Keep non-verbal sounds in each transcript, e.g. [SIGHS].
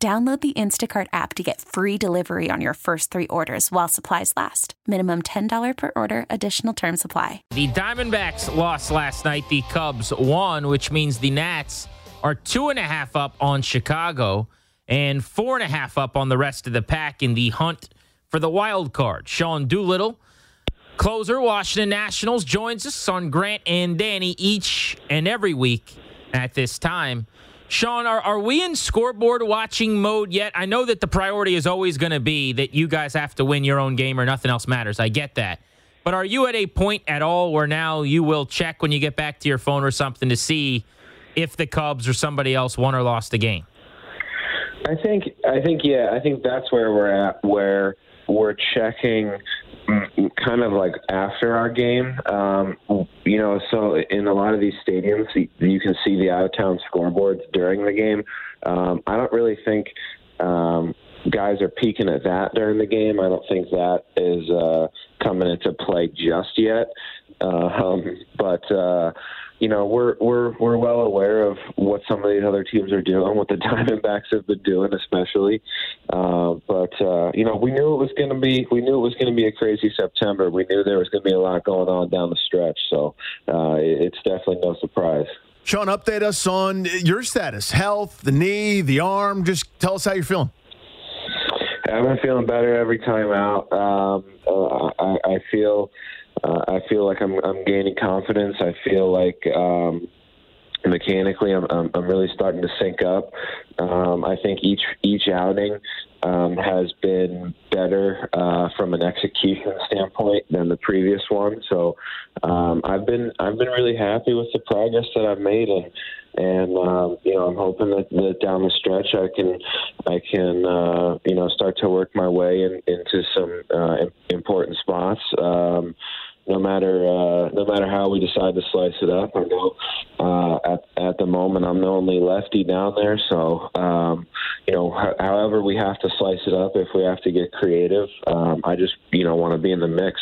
Download the Instacart app to get free delivery on your first three orders while supplies last. Minimum $10 per order, additional term supply. The Diamondbacks lost last night. The Cubs won, which means the Nats are two and a half up on Chicago and four and a half up on the rest of the pack in the hunt for the wild card. Sean Doolittle, closer, Washington Nationals, joins us on Grant and Danny each and every week at this time. Sean, are, are we in scoreboard watching mode yet? I know that the priority is always going to be that you guys have to win your own game or nothing else matters. I get that. But are you at a point at all where now you will check when you get back to your phone or something to see if the Cubs or somebody else won or lost the game? I think I think yeah, I think that's where we're at where we're checking kind of like after our game. Um, you know, so in a lot of these stadiums, you can see the out of town scoreboards during the game. Um, I don't really think um, guys are peeking at that during the game. I don't think that is uh, coming into play just yet. Uh, um, [LAUGHS] but uh, you know, we're we're we're well aware of what some of these other teams are doing, what the [LAUGHS] Diamondbacks have been doing, especially. Uh, but uh, you know, we knew it was going to be we knew it was going to be a crazy September. We knew there was going to be a lot going on down the stretch, so uh, it's definitely no surprise. Sean, update us on your status, health, the knee, the arm. Just tell us how you're feeling. I've been feeling better every time out. Um, uh, I, I feel uh, I feel like I'm, I'm gaining confidence. I feel like um, mechanically I'm, I'm, I'm really starting to sync up. Um, I think each each outing um, has been better uh, from an execution standpoint than the previous one. So um, I've been I've been really happy with the progress that I've made, and and um, you know I'm hoping that, that down the stretch I can I can uh, you know start to work my way in, into some uh, important spots. Um, no matter uh, no matter how we decide to slice it up. I know uh, at at the moment I'm the only lefty down there, so um, you know, h- however we have to slice it up, if we have to get creative, um, I just you know want to be in the mix.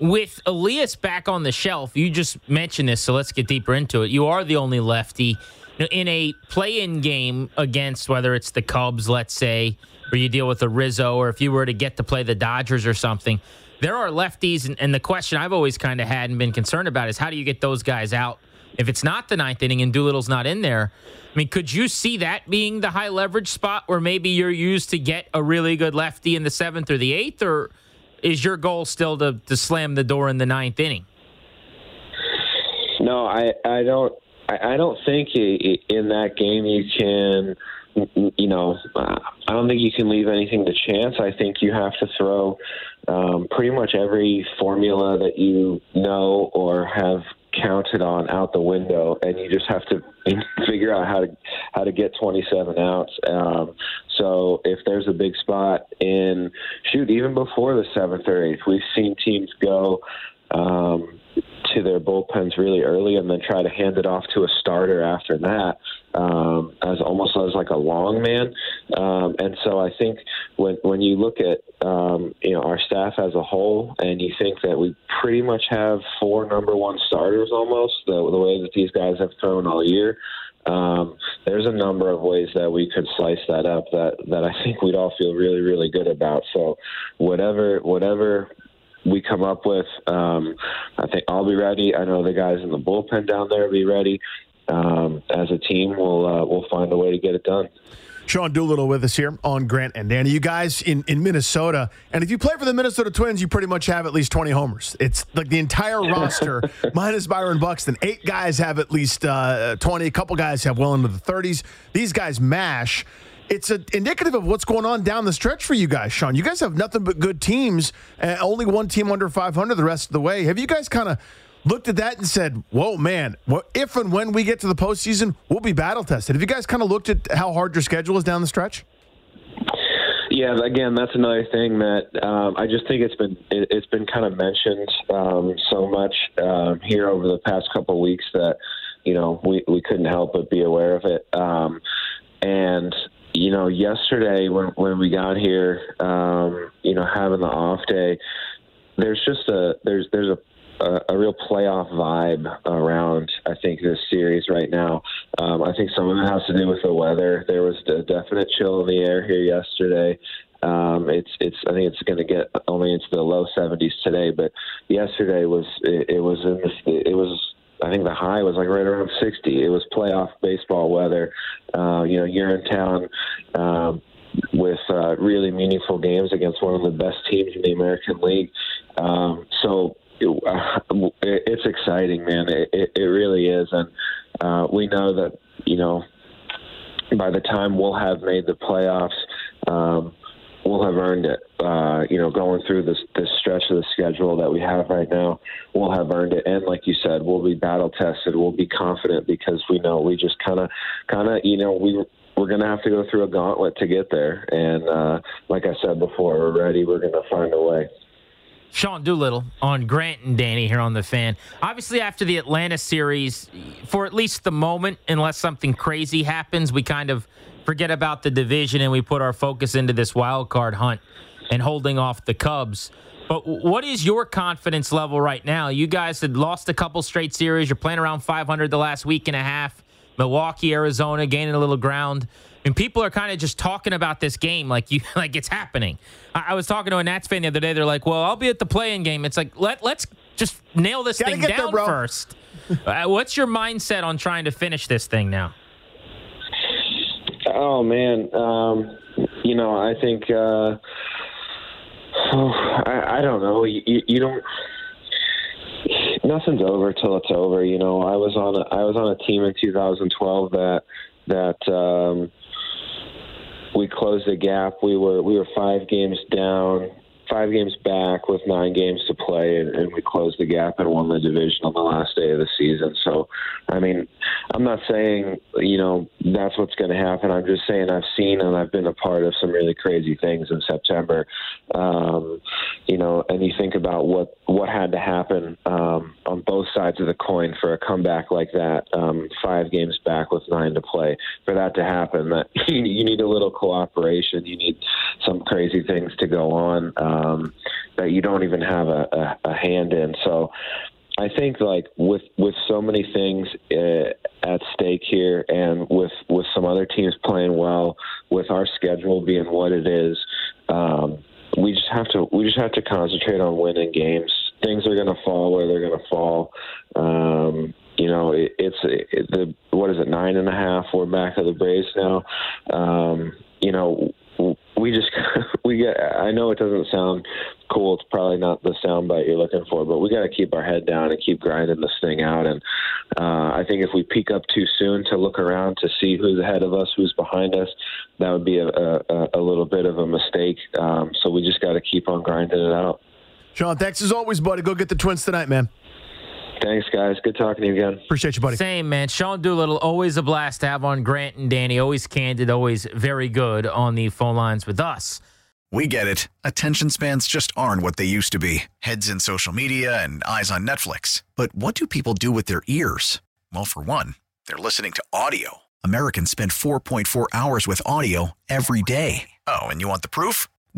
With Elias back on the shelf, you just mentioned this, so let's get deeper into it. You are the only lefty in a play-in game against whether it's the Cubs, let's say, or you deal with the Rizzo, or if you were to get to play the Dodgers or something there are lefties, and, and the question I've always kind of had and been concerned about is how do you get those guys out if it's not the ninth inning and Doolittle's not in there? I mean, could you see that being the high leverage spot where maybe you're used to get a really good lefty in the seventh or the eighth, or is your goal still to, to slam the door in the ninth inning? No, I I don't I, don't think in that game you can you know, uh, I don't think you can leave anything to chance. I think you have to throw um, pretty much every formula that you know or have counted on out the window, and you just have to [LAUGHS] figure out how to how to get 27 outs. Um, so if there's a big spot in shoot, even before the seventh or eighth, we've seen teams go. Um, to their bullpens really early and then try to hand it off to a starter after that um, as almost as like a long man. Um, and so I think when when you look at um, you know our staff as a whole, and you think that we pretty much have four number one starters almost the, the way that these guys have thrown all year. Um, there's a number of ways that we could slice that up that that I think we'd all feel really really good about. So whatever whatever we come up with. Um, I think I'll be ready. I know the guys in the bullpen down there will be ready. Um, as a team, we'll uh, we'll find a way to get it done. Sean Doolittle with us here on Grant and Danny. You guys in, in Minnesota, and if you play for the Minnesota Twins, you pretty much have at least 20 homers. It's like the entire roster, [LAUGHS] minus Byron Buxton. Eight guys have at least uh, 20. A couple guys have well into the 30s. These guys mash it's a, indicative of what's going on down the stretch for you guys, Sean. You guys have nothing but good teams, uh, only one team under 500 the rest of the way. Have you guys kind of looked at that and said, whoa, man, if and when we get to the postseason, we'll be battle tested? Have you guys kind of looked at how hard your schedule is down the stretch? Yeah, again, that's another thing that um, I just think it's been it, has been kind of mentioned um, so much um, here over the past couple weeks that you know we we couldn't help but be aware of it. Um, and you know, yesterday when when we got here, um, you know, having the off day, there's just a there's there's a a, real playoff vibe around, I think, this series right now. Um, I think some of it has to do with the weather. There was a definite chill in the air here yesterday. Um, it's it's I think it's going to get only into the low 70s today, but yesterday was it, it was in the, it was I think the high was like right around 60. It was playoff baseball weather. Uh, you know, you're in town. Um, with uh, really meaningful games against one of the best teams in the American League. Um, so it's exciting, man. It, it, it really is, and uh, we know that you know by the time we'll have made the playoffs, um, we'll have earned it. Uh, you know, going through this this stretch of the schedule that we have right now, we'll have earned it. And like you said, we'll be battle tested. We'll be confident because we know we just kind of, kind of, you know, we we're to have to go through a gauntlet to get there. And uh, like I said before, we're ready. We're to find a way. Sean Doolittle on Grant and Danny here on the fan. Obviously, after the Atlanta series, for at least the moment, unless something crazy happens, we kind of forget about the division and we put our focus into this wild card hunt and holding off the Cubs. But what is your confidence level right now? You guys had lost a couple straight series. You're playing around 500 the last week and a half. Milwaukee, Arizona, gaining a little ground and people are kind of just talking about this game like you [LAUGHS] like it's happening. I, I, was talking to a Nats fan the other day. They're like, "Well, I'll be at the play-in game." It's like let let's just nail this Gotta thing down there, first. uh, what's your mindset on trying to finish this thing now? Oh man, um, you know I think uh, oh, [SIGHS] I, I, don't know. You, you don't nothing's over till it's over. You know, I was on a, I was on a team in 2012 that that um, we closed the gap. We were we were five games down five games back with nine games to play, and, and, we closed the gap and won the division on the last day of the season. So, I mean, I'm not saying you know that's what's going to happen. I'm just saying I've seen and I've been a part of some really crazy things in September. Um, you know, and you think about what what had to happen um, on both sides of the coin for a comeback like that. Um, five games back with nine to play for that to happen. That [LAUGHS] you need a little cooperation. You need some crazy things to go on. Um, that you don't even have a, a, a hand in. So I think like with with so many things uh, at stake here, and with with some other teams playing well, with our schedule being what it is, um, we just have to we just have to concentrate on winning games. Things are going to fall where they're going to fall. Um, you know, it, it's it, the what is it nine and a half? We're back of the Braves now. Um, you know, we just [LAUGHS] we get. I know it doesn't sound cool. It's probably not the sound bite you're looking for, but we got to keep our head down and keep grinding this thing out. And uh, I think if we peak up too soon to look around to see who's ahead of us, who's behind us, that would be a, a, a little bit of a mistake. Um, so we just got to keep on grinding it out. Sean, thanks as always, buddy. Go get the Twins tonight, man. Thanks, guys. Good talking to you again. Appreciate you, buddy. Same, man. Sean Doolittle, always a blast to have on Grant and Danny. Always candid, always very good on the phone lines with us. We get it. Attention spans just aren't what they used to be heads in social media and eyes on Netflix. But what do people do with their ears? Well, for one, they're listening to audio. Americans spend 4.4 hours with audio every day. Oh, and you want the proof?